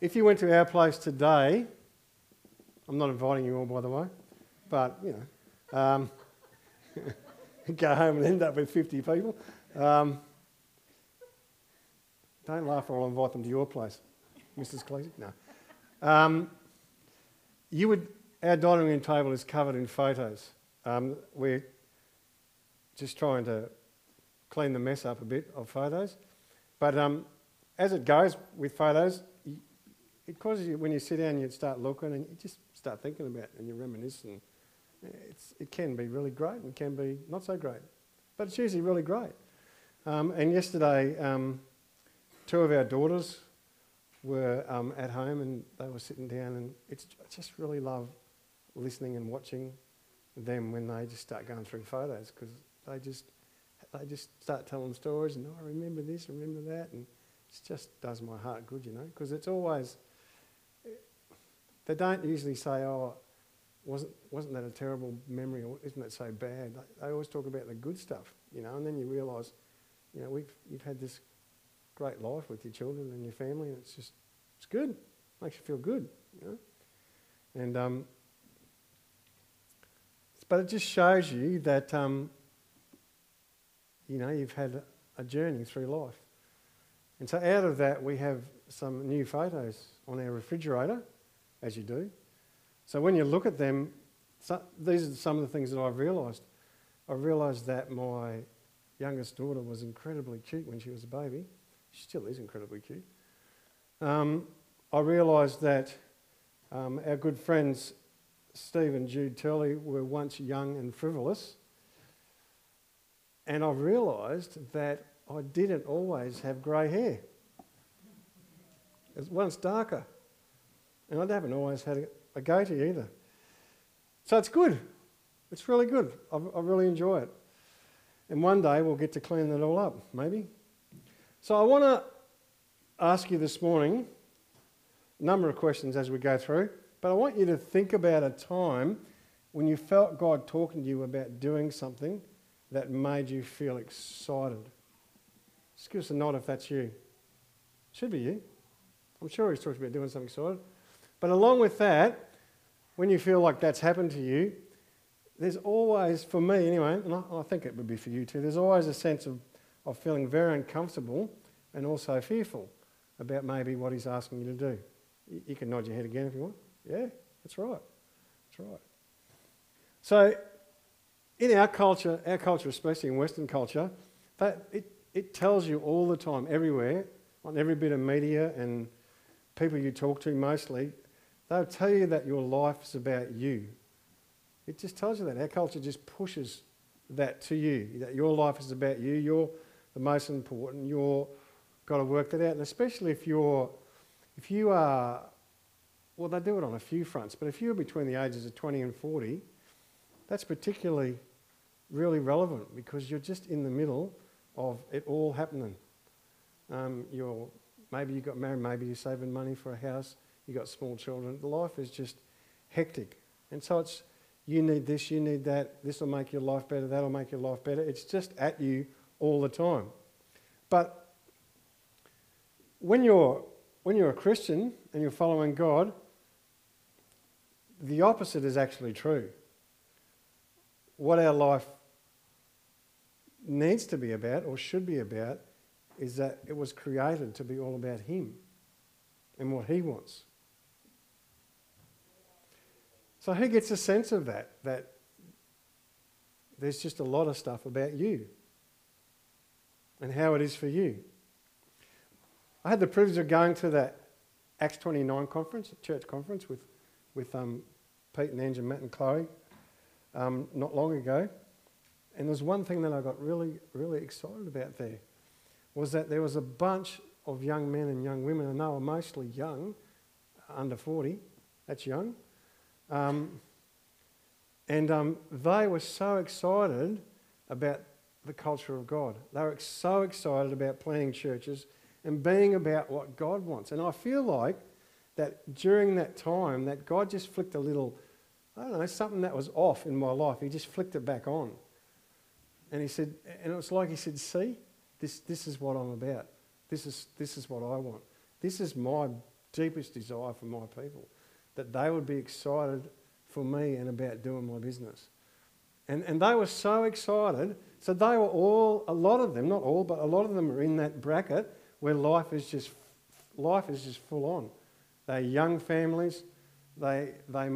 if you went to our place today, I'm not inviting you all, by the way, but you know, um, go home and end up with 50 people. Um, don't laugh, or I'll invite them to your place, Mrs. Cleese. No. Um, you would. Our dining room table is covered in photos. Um, we're just trying to clean the mess up a bit of photos, but um, as it goes with photos, it causes you when you sit down, you start looking and you just start thinking about it and you reminisce. And it's, it can be really great and can be not so great, but it's usually really great. Um, and yesterday, um, two of our daughters were um, at home and they were sitting down, and it's, I just really love listening and watching them when they just start going through photos because they just they just start telling stories and oh, I remember this, and remember that, and it just does my heart good, you know, because it's always they don't usually say, oh, wasn't, wasn't that a terrible memory or isn't that so bad? They, always talk about the good stuff, you know, and then you realise, you know, we've, you've had this great life with your children and your family and it's just, it's good. Makes you feel good, you know. And, um, but it just shows you that, um, you know, you've had a journey through life. And so out of that, we have some new photos on our refrigerator as you do. So when you look at them, so these are some of the things that I've realised. I realised that my youngest daughter was incredibly cute when she was a baby. She still is incredibly cute. Um, I realised that um, our good friends Steve and Jude Turley were once young and frivolous. And I realised that I didn't always have grey hair. It was once darker. And I haven't always had a, goatee either. So it's good. It's really good. I, I really enjoy it. And one day we'll get to clean it all up, maybe. So I want to ask you this morning a number of questions as we go through, but I want you to think about a time when you felt God talking to you about doing something that made you feel excited. Just give us a nod if that's you. Should be you. I'm sure he's talking about doing something excited. But along with that, when you feel like that's happened to you, there's always, for me anyway, and I, think it would be for you too, there's always a sense of, of feeling very uncomfortable and also fearful about maybe what he's asking you to do. You, you can nod your head again if you want. Yeah, that's right. That's right. So, in our culture, our culture, especially in Western culture, that it, it tells you all the time, everywhere, on every bit of media and people you talk to mostly, They'll tell you that your life is about you. It just tells you that. Our culture just pushes that to you, that your life is about you. You're the most important. You've got to work that out. And especially if you're, if you are, well, they do it on a few fronts, but if you're between the ages of 20 and 40, that's particularly really relevant because you're just in the middle of it all happening. Um, you're, maybe you got married, maybe you're saving money for a house, you've got small children, life is just hectic. And so it's, you need this, you need that, this will make your life better, that'll make your life better. It's just at you all the time. But when you're, when you're a Christian and you're following God, the opposite is actually true. What our life needs to be about or should be about is that it was created to be all about Him and what He wants. So who gets a sense of that? That there's just a lot of stuff about you and how it is for you. I had the privilege of going to that Acts 29 conference, church conference with, with um, Pete and and Matt and Chloe um, not long ago. And there's one thing that I got really, really excited about there was that there was a bunch of young men and young women, and they were mostly young, under 40, that's young, um, and um, they were so excited about the culture of God. They were so excited about planting churches and being about what God wants. And I feel like that during that time, that God just flicked a little, I don't know, something that was off in my life. He just flicked it back on. And he said, and it was like he said, see, this, this is what I'm about. This is, this is what I want. This is my deepest desire for my people, that they would be excited for me and about doing my business. And, and they were so excited. So they were all, a lot of them, not all, but a lot of them are in that bracket where life is just, life is just full on. They're young families. They, they,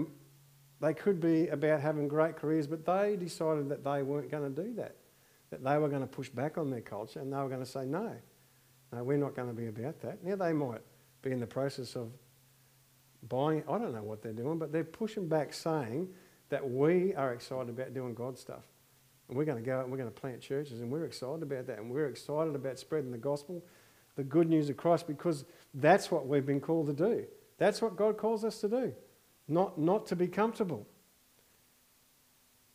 they could be about having great careers, but they decided that they weren't going to do that. That they were going to push back on their culture and they were going to say, no, no, we're not going to be about that. Now, they might be in the process of buying, I don't know what they're doing, but they're pushing back saying that we are excited about doing God stuff. And we're going to go out and we're going to plant churches and we're excited about that. And we're excited about spreading the gospel, the good news of Christ, because that's what we've been called to do. That's what God calls us to do, not, not to be comfortable.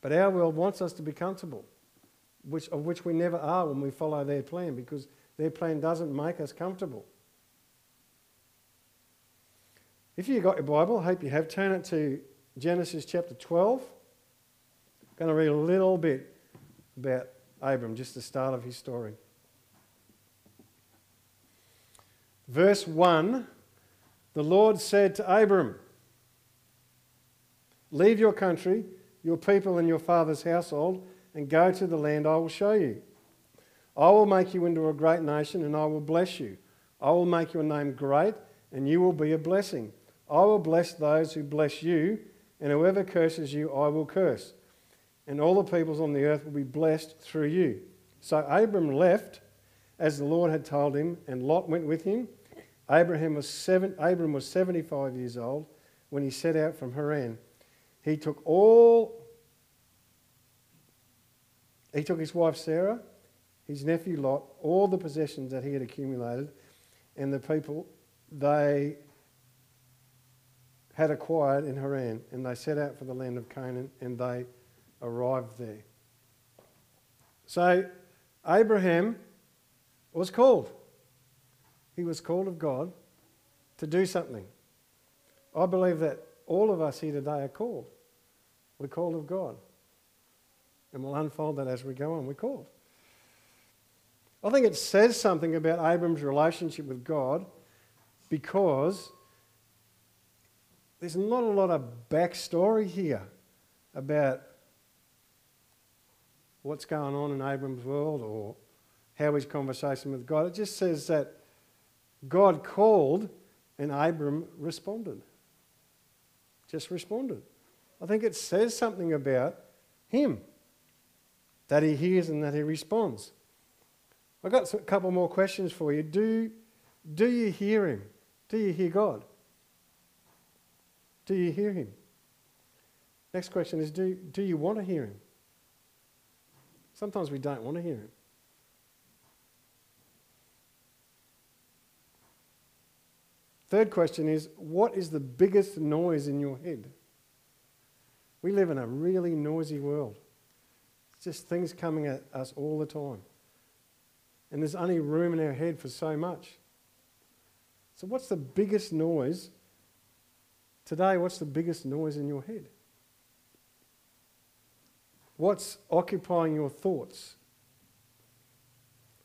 But our world wants us to be comfortable, which, of which we never are when we follow their plan, because their plan doesn't make us comfortable. If you've got your Bible, I hope you have, turn it to Genesis chapter 12. I'm going to read a little bit about Abram, just the start of his story. Verse 1 The Lord said to Abram, Leave your country, your people, and your father's household, and go to the land I will show you. I will make you into a great nation, and I will bless you. I will make your name great, and you will be a blessing. I will bless those who bless you and whoever curses you, I will curse. And all the peoples on the earth will be blessed through you. So Abram left as the Lord had told him, and Lot went with him. Abraham was seven, Abram was 75 years old when he set out from Haran. He took all, he took his wife Sarah, his nephew Lot, all the possessions that he had accumulated, and the people, they had acquired in Haran, and they set out for the land of Canaan, and they arrived there. So Abraham was called. He was called of God to do something. I believe that all of us here today are called. We're called of God. And we'll unfold that as we go on. We're called. I think it says something about Abram's relationship with God because there's not a lot of backstory here about what's going on in Abram's world or how his conversation with God. It just says that God called and Abram responded. Just responded. I think it says something about him that he hears and that he responds. I've got a couple more questions for you. Do, do you hear him? Do you hear God? Do you hear him? Next question is do, do you want to hear him? Sometimes we don't want to hear him. Third question is what is the biggest noise in your head? We live in a really noisy world. It's just things coming at us all the time. And there's only room in our head for so much. So, what's the biggest noise Today, what's the biggest noise in your head? What's occupying your thoughts?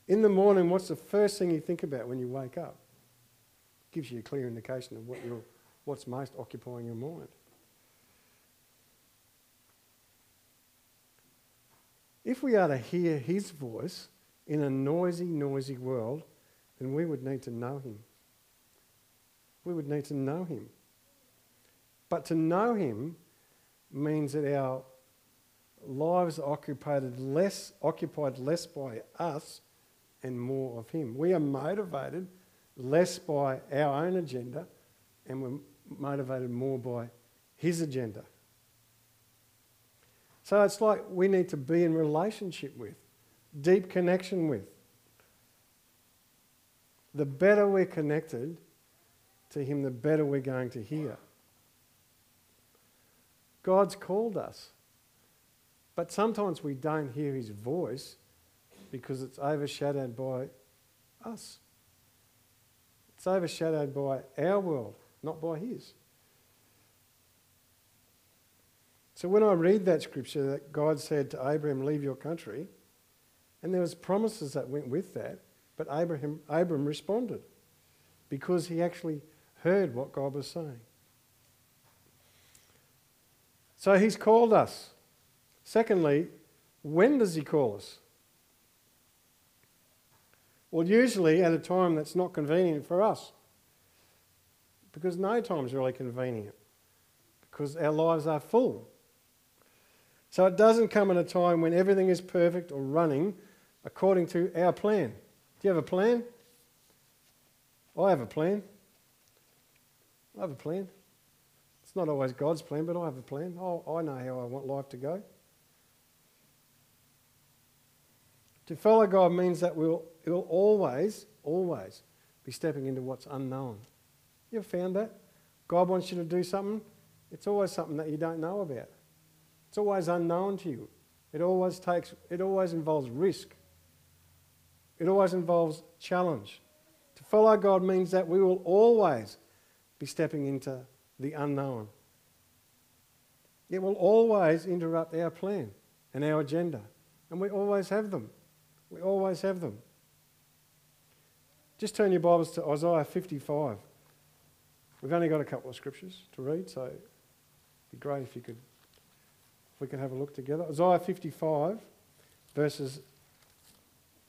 In the morning, what's the first thing you think about when you wake up? Gives you a clear indication of what what's most occupying your mind. If we are to hear his voice in a noisy, noisy world, then we would need to know him. We would need to know him. But to know Him means that our lives are occupied less, occupied less by us and more of Him. We are motivated less by our own agenda and we're motivated more by His agenda. So it's like we need to be in relationship with, deep connection with. The better we're connected to Him, the better we're going to hear. God's called us. But sometimes we don't hear his voice because it's overshadowed by us. It's overshadowed by our world, not by his. So when I read that scripture that God said to Abraham, leave your country, and there was promises that went with that, but Abraham, Abram responded because he actually heard what God was saying. So he's called us. Secondly, when does he call us? Well, usually at a time that's not convenient for us. Because no time's really convenient. Because our lives are full. So it doesn't come at a time when everything is perfect or running according to our plan. Do you have a plan? I have a plan. I have a plan. It's not always God's plan, but I have a plan. I know how I want life to go. To follow God means that we'll, we'll always, always be stepping into what's unknown. You ever found that? God wants you to do something, it's always something that you don't know about. It's always unknown to you. It always takes, it always involves risk. It always involves challenge. To follow God means that we will always be stepping into the unknown. It will always interrupt our plan and our agenda. And we always have them. We always have them. Just turn your Bibles to Isaiah 55. We've only got a couple of scriptures to read, so it'd be great if you could if we could have a look together. Isaiah 55, verses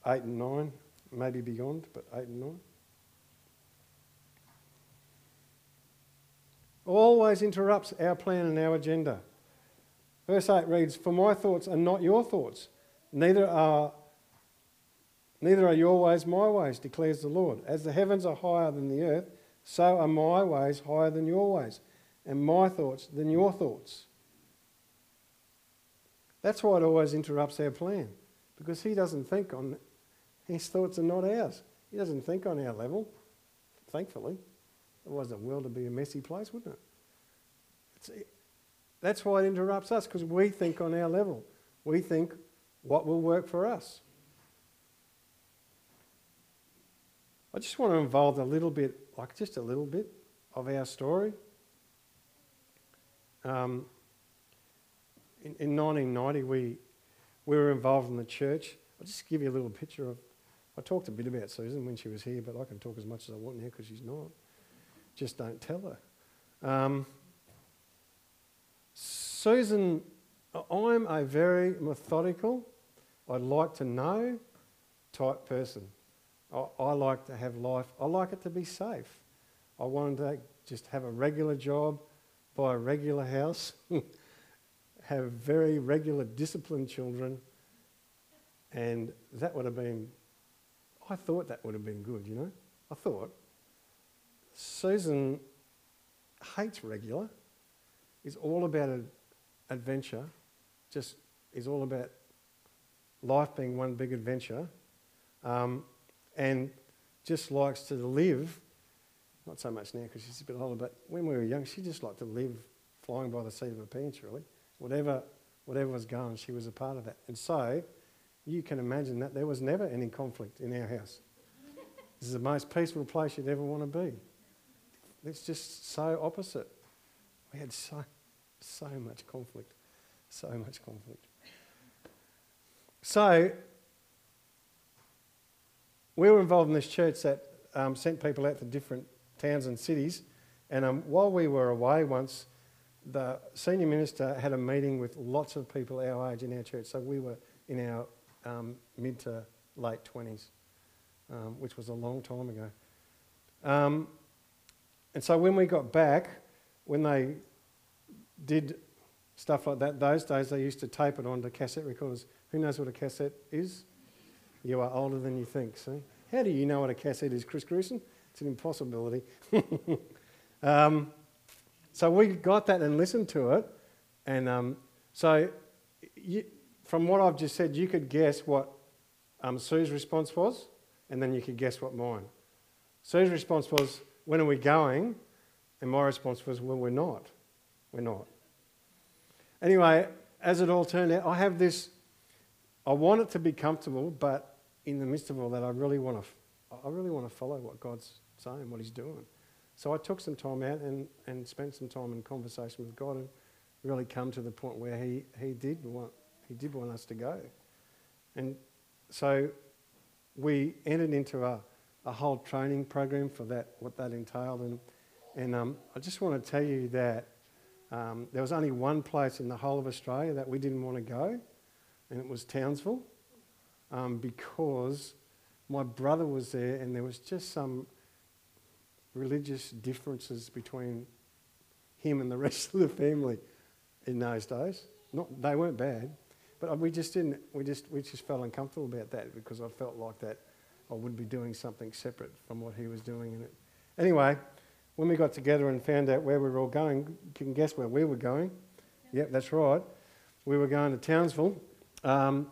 8 and 9, maybe beyond, but 8 and 9. Always interrupts our plan and our agenda. Verse 8 reads, For my thoughts are not your thoughts, neither are Neither are your ways my ways, declares the Lord. As the heavens are higher than the earth, so are my ways higher than your ways, and my thoughts than your thoughts. That's why it always interrupts our plan, because He doesn't think on, His thoughts are not ours. He doesn't think on our level, thankfully. Otherwise, the world would be a messy place, wouldn't it? It's, that's why it interrupts us, because we think on our level. We think what will work for us. I just want to involve a little bit, like just a little bit, of our story. Um, in, in 1990, we, we were involved in the church. I'll just give you a little picture of. I talked a bit about Susan when she was here, but I can talk as much as I want now because she's not. Just don't tell her. Um, Susan, I'm a very methodical, I'd like to know type person. I, I like to have life, I like it to be safe. I wanted to just have a regular job, buy a regular house, have very regular, disciplined children, and that would have been, I thought that would have been good, you know? I thought. Susan hates regular, is all about adventure, just is all about life being one big adventure. Um, and just likes to live, not so much now because she's a bit older, but when we were young, she just liked to live flying by the seat of her pants, really. Whatever, whatever was going, she was a part of that. And so you can imagine that there was never any conflict in our house. this is the most peaceful place you'd ever want to be. It's just so opposite. We had so, so much conflict. So much conflict. So we were involved in this church that um, sent people out to different towns and cities. And um, while we were away once, the senior minister had a meeting with lots of people our age in our church. So we were in our um, mid to late 20s, um, which was a long time ago. And so when we got back, when they did stuff like that, those days they used to tape it onto cassette recorders. Who knows what a cassette is? You are older than you think, see? How do you know what a cassette is, Chris Gruson? It's an impossibility. um, so we got that and listened to it. And um, so, you, from what I've just said, you could guess what um, Sue's response was, and then you could guess what mine. Sue's response was, When are we going? And my response was, Well, we're not. We're not. Anyway, as it all turned out, I have this I want it to be comfortable, but in the midst of all that, I really want to, I really want to follow what God's saying, what He's doing. So I took some time out and, and spent some time in conversation with God and really come to the point where He, he did want He did want us to go. And so we entered into a, a whole training program for that, what that entailed. And And um, I just want to tell you that um, there was only one place in the whole of Australia that we didn't want to go, and it was Townsville, um, because my brother was there and there was just some religious differences between him and the rest of the family in those days. Not, they weren't bad, but we just didn't. We just we just felt uncomfortable about that because I felt like that I would be doing something separate from what he was doing in it. Anyway, when we got together and found out where we were all going, you can guess where we were going. Yep, that's right. We were going to Townsville, um,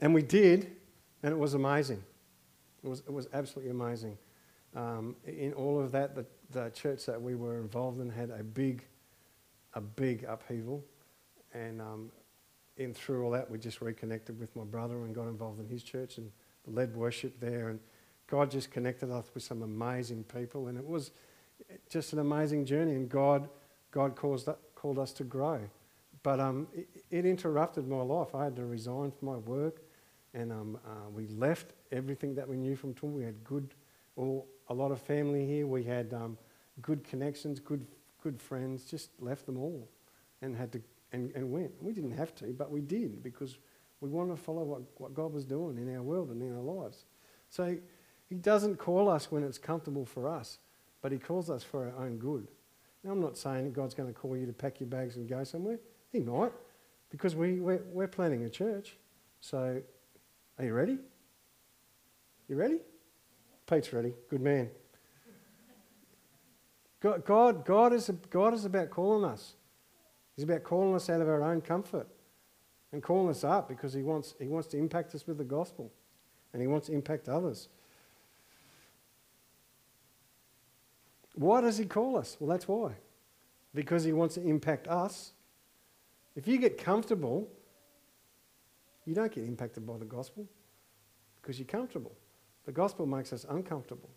and we did, and it was amazing. It was it was absolutely amazing. Um, in all of that, the, the church that we were involved in had a big, a big upheaval, and um, in through all that, we just reconnected with my brother and got involved in his church and led worship there. And God just connected us with some amazing people, and it was just an amazing journey. And God, God caused, called us to grow, but um, it, it, interrupted my life. I had to resign from my work, and um, uh, we left everything that we knew from Toowoomba. We had good, all a lot of family here. We had um, good connections, good good friends. Just left them all, and had to and, and went. We didn't have to, but we did because we want to follow what, what God was doing in our world and in our lives. So he, doesn't call us when it's comfortable for us, but He calls us for our own good. Now, I'm not saying that God's going to call you to pack your bags and go somewhere. He might, because we, we're, we're planning a church. So, are you ready? You ready? Pete's ready. Good man. God, God, God, is, God is about calling us. He's about calling us out of our own comfort and calling us up because he wants, he wants to impact us with the gospel and He wants to impact others. Why does He call us? Well, that's why. Because He wants to impact us. If you get comfortable, you don't get impacted by the gospel because you're comfortable. The gospel makes us uncomfortable.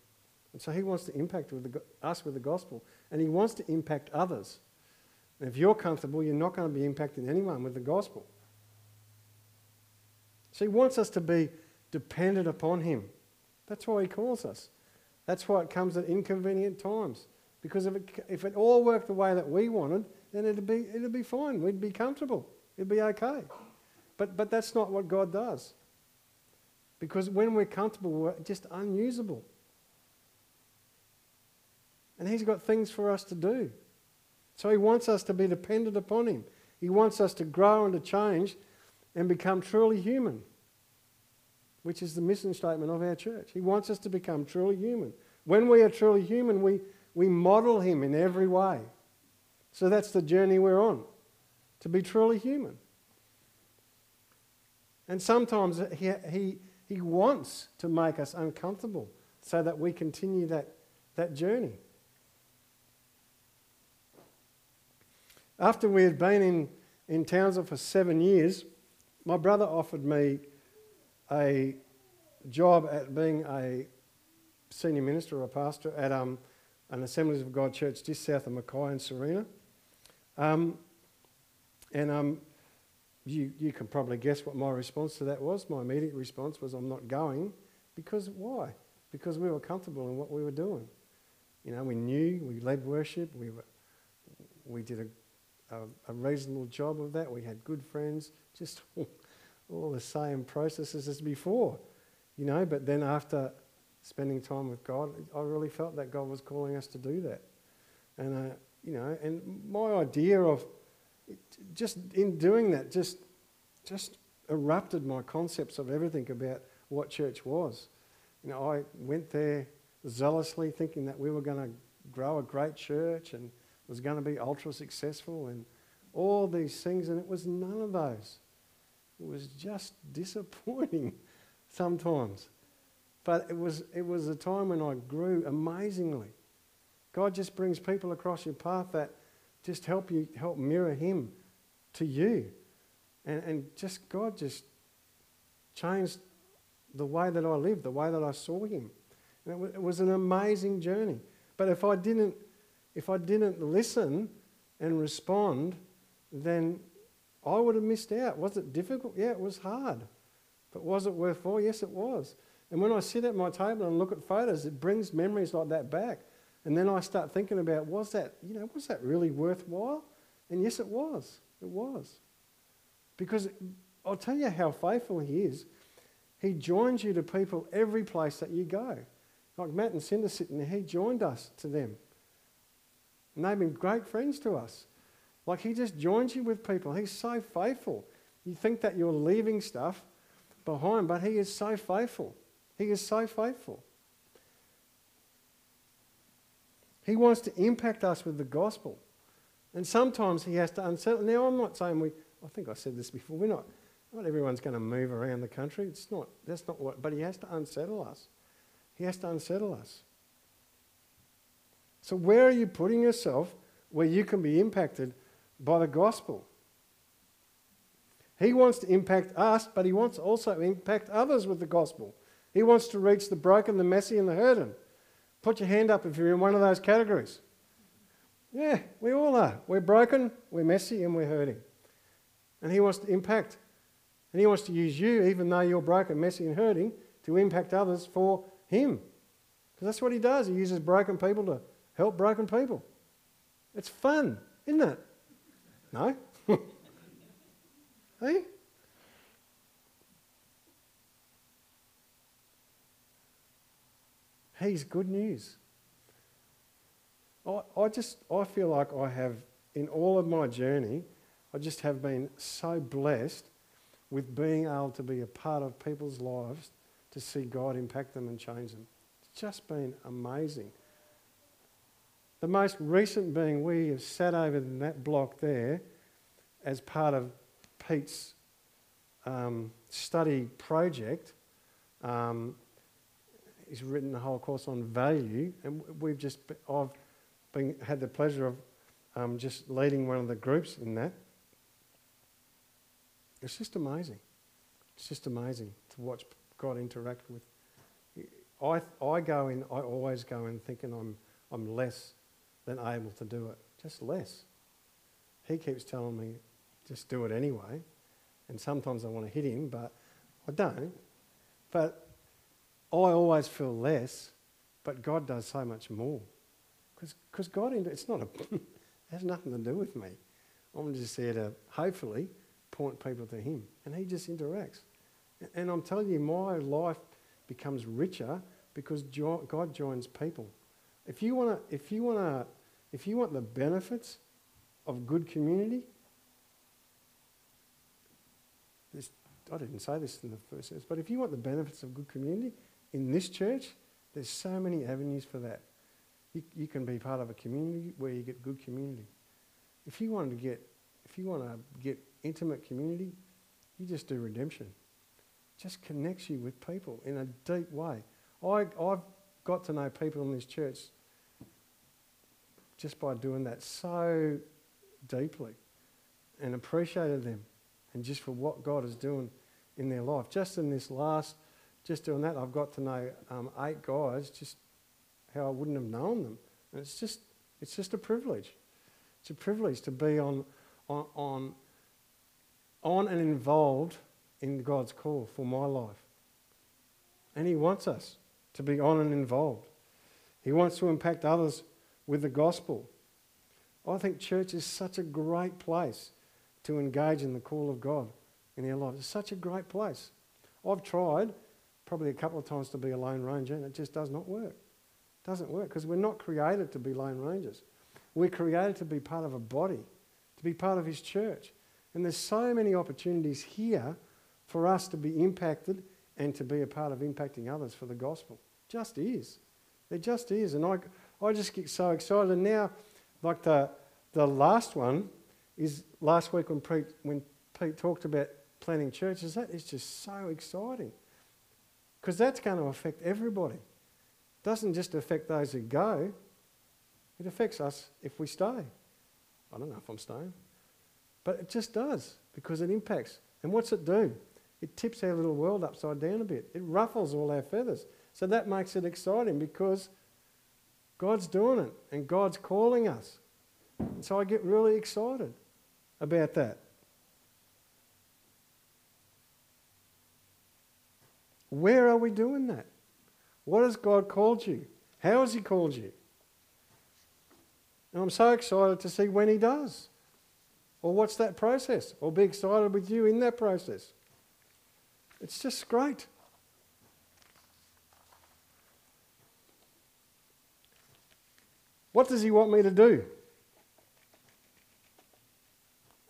And so he wants to impact with the, us with the gospel. And he wants to impact others. And if you're comfortable, you're not going to be impacting anyone with the gospel. So he wants us to be dependent upon him. That's why he calls us. That's why it comes at inconvenient times. Because if it, if it all worked the way that we wanted, then it'd be, it'd be fine. We'd be comfortable. It'd be okay. But, but that's not what God does. Because when we're comfortable, we're just unusable. And He's got things for us to do. So He wants us to be dependent upon Him. He wants us to grow and to change and become truly human, which is the mission statement of our church. He wants us to become truly human. When we are truly human, we, we model Him in every way. So that's the journey we're on, to be truly human. And sometimes he, he, he wants to make us uncomfortable so that we continue that, that journey. After we had been in, in Townsville for seven years, my brother offered me a job at being a senior minister or a pastor at um, an Assemblies of God church just south of Mackay in Sarina. Um, and um, you, you can probably guess what my response to that was. My immediate response was, I'm not going. Because why? Because we were comfortable in what we were doing. You know, we knew, we led worship, we, were, we did a, a, a reasonable job of that, we had good friends, just all the same processes as before. You know, but then after spending time with God, I really felt that God was calling us to do that. And, uh, you know, and my idea of just in doing that, just, just erupted my concepts of everything about what church was. You know, I went there zealously thinking that we were going to grow a great church and was going to be ultra successful and all these things, and it was none of those. It was just disappointing sometimes. But it was, it was a time when I grew amazingly. God just brings people across your path that just help you, help mirror Him to you. And, and just God just changed the way that I lived, the way that I saw Him. And it, w- it was an amazing journey. But if I didn't, if I didn't listen and respond, then I would have missed out. Was it difficult? Yeah, it was hard. But was it worthwhile? Yes, it was. And when I sit at my table and look at photos, it brings memories like that back And then I start thinking about was that, you know, was that really worthwhile? And yes, it was. It was. Because I'll tell you how faithful He is. He joins you to people every place that you go. Like Matt and Cinda sitting there, He joined us to them. And they've been great friends to us. Like He just joins you with people. He's so faithful. You think that you're leaving stuff behind, but He is so faithful. He is so faithful. He wants to impact us with the gospel. And sometimes he has to unsettle. Now, I'm not saying we, I think I said this before, we're not, not everyone's going to move around the country. It's not, that's not what, but he has to unsettle us. He has to unsettle us. So, where are you putting yourself where you can be impacted by the gospel? He wants to impact us, but he wants to also impact others with the gospel. He wants to reach the broken, the messy, and the hurting. Put your hand up if you're in one of those categories. Yeah, we all are. We're broken, we're messy, and we're hurting. And He wants to impact. And He wants to use you, even though you're broken, messy, and hurting, to impact others for Him. Because that's what He does. He uses broken people to help broken people. It's fun, isn't it? No? hey? He's good news. I, I just I feel like I have in all of my journey, I just have been so blessed with being able to be a part of people's lives to see God impact them and change them. It's just been amazing. The most recent being we have sat over in that block there as part of Pete's um, study project. Um, he's written a whole course on value, and we've just I've been, had the pleasure of um, just leading one of the groups in that. It's just amazing. It's just amazing to watch God interact with. I, I go in, I always go in thinking I'm, I'm less than able to do it, just less. He keeps telling me, just do it anyway. And sometimes I want to hit him, but I don't. But I always feel less, but God does so much more. Because God, it's not a, it has nothing to do with me. I'm just there to hopefully point people to Him. And He just interacts. And I'm telling you, my life becomes richer because God joins people. If you want to, if you want to, if you want the benefits of good community, this, I didn't say this in the first sentence, but if you want the benefits of good community, in this church, there's so many avenues for that. You, you can be part of a community where you get good community. If you want to get, if you want to get intimate community, you just do redemption. just connects you with people in a deep way. I, I've got to know people in this church just by doing that so deeply and appreciated them and just for what God is doing in their life. Just in this last just doing that, I've got to know um, eight guys just how I wouldn't have known them. And it's just, it's just a privilege. It's a privilege to be on, on, on, on and involved in God's call for my life. And He wants us to be on and involved. He wants to impact others with the gospel. I think church is such a great place to engage in the call of God in our lives. It's such a great place. I've tried probably a couple of times to be a lone ranger, and it just does not work. It doesn't work because we're not created to be lone rangers. We're created to be part of a body, to be part of His church. And there's so many opportunities here for us to be impacted and to be a part of impacting others for the gospel. Just is. There just is. And I, I just get so excited. And now, like the, the last one is last week when Pete, when Pete talked about planning churches, that is just so exciting. Because that's going to affect everybody. It doesn't just affect those who go, it affects us if we stay. I don't know if I'm staying. But it just does because it impacts. And what's it do? It tips our little world upside down a bit. It ruffles all our feathers. So that makes it exciting because God's doing it and God's calling us. And so I get really excited about that. Where are we doing that? What has God called you? How has He called you? And I'm so excited to see when He does. Or what's that process? Or be excited with you in that process. It's just great. What does He want me to do?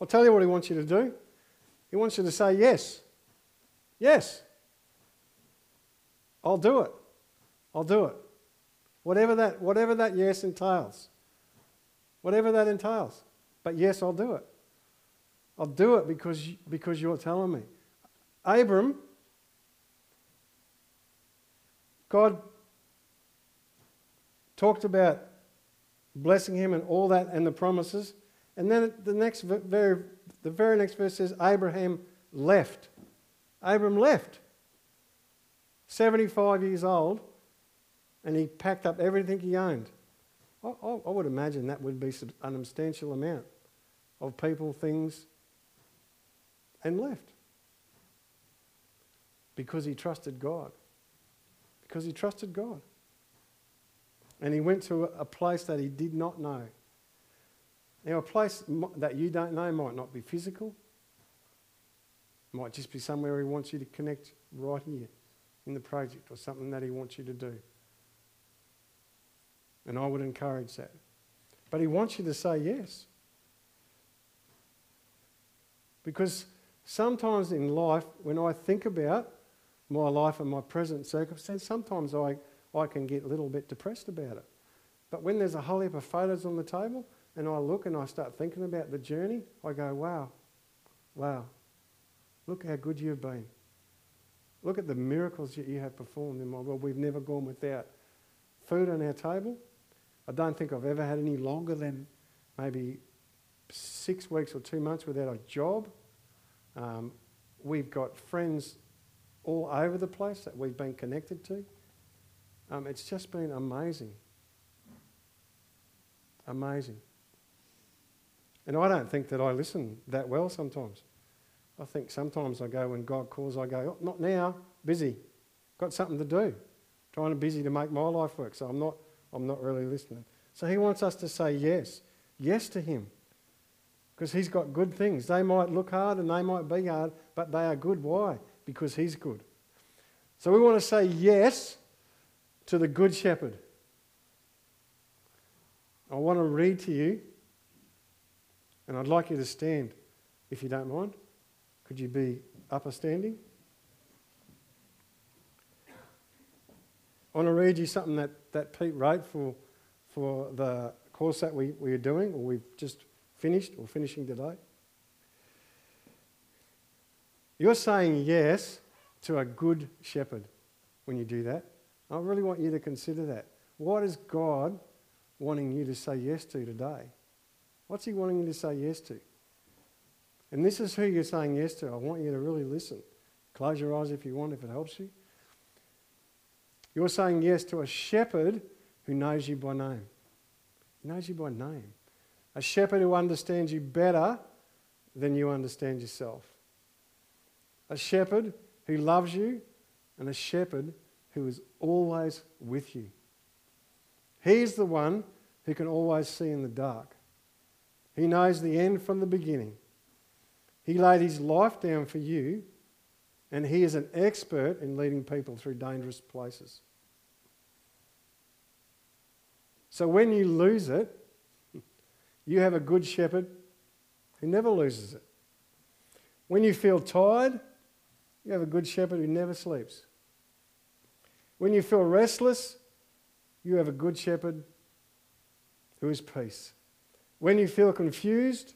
I'll tell you what He wants you to do. He wants you to say yes. Yes. I'll do it. I'll do it. Whatever that, whatever that yes entails. Whatever that entails. But yes, I'll do it. I'll do it because, because you're telling me. Abram, God talked about blessing him and all that and the promises. And then the next very, the very next verse says Abraham left. Abram left. 75 years old, and he packed up everything he owned. I, I, I would imagine that would be an substantial amount of people, things, and left. Because he trusted God. Because he trusted God. And he went to a place that he did not know. Now, a place that you don't know might not be physical, might just be somewhere he wants you to connect right here in the project or something that he wants you to do. And I would encourage that. But he wants you to say yes. Because sometimes in life, when I think about my life and my present circumstance, sometimes I, I can get a little bit depressed about it. But when there's a whole heap of photos on the table and I look and I start thinking about the journey, I go, wow, wow, look how good you've been. Look at the miracles that you have performed in my world. We've never gone without food on our table. I don't think I've ever had any longer than maybe six weeks or two months without a job. Um, we've got friends all over the place that we've been connected to. Um, it's just been amazing. Amazing. And I don't think that I listen that well sometimes. I think sometimes I go when God calls, I go, oh, not now, busy, got something to do, trying to busy to make my life work. So I'm not, I'm not really listening. So He wants us to say yes, yes to Him, because He's got good things. They might look hard and they might be hard, but they are good. Why? Because He's good. So we want to say yes to the Good Shepherd. I want to read to you, and I'd like you to stand if you don't mind. Could you be upper standing? I want to read you something that, that Pete wrote for, for the course that we, we are doing, or we've just finished, or finishing today. You're saying yes to a good shepherd when you do that. I really want you to consider that. What is God wanting you to say yes to today? What's He wanting you to say yes to? And this is who you're saying yes to. I want you to really listen. Close your eyes if you want, if it helps you. You're saying yes to a shepherd who knows you by name. He knows you by name. A shepherd who understands you better than you understand yourself. A shepherd who loves you, and a shepherd who is always with you. He's the one who can always see in the dark. He knows the end from the beginning. He laid his life down for you, and he is an expert in leading people through dangerous places. So when you lose it, you have a good shepherd who never loses it. When you feel tired, you have a good shepherd who never sleeps. When you feel restless, you have a good shepherd who is peace. When you feel confused,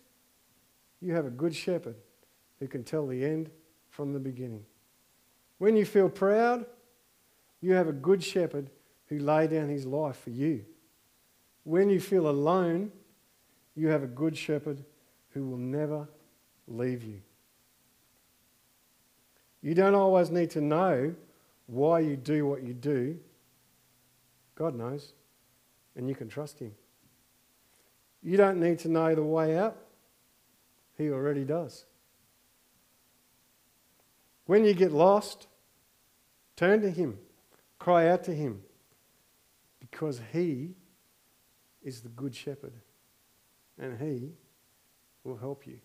you have a good shepherd who can tell the end from the beginning. When you feel proud, you have a good shepherd who laid down his life for you. When you feel alone, you have a good shepherd who will never leave you. You don't always need to know why you do what you do. God knows, and you can trust Him. You don't need to know the way out. He already does. When you get lost, turn to Him, cry out to Him, because He is the Good Shepherd and He will help you.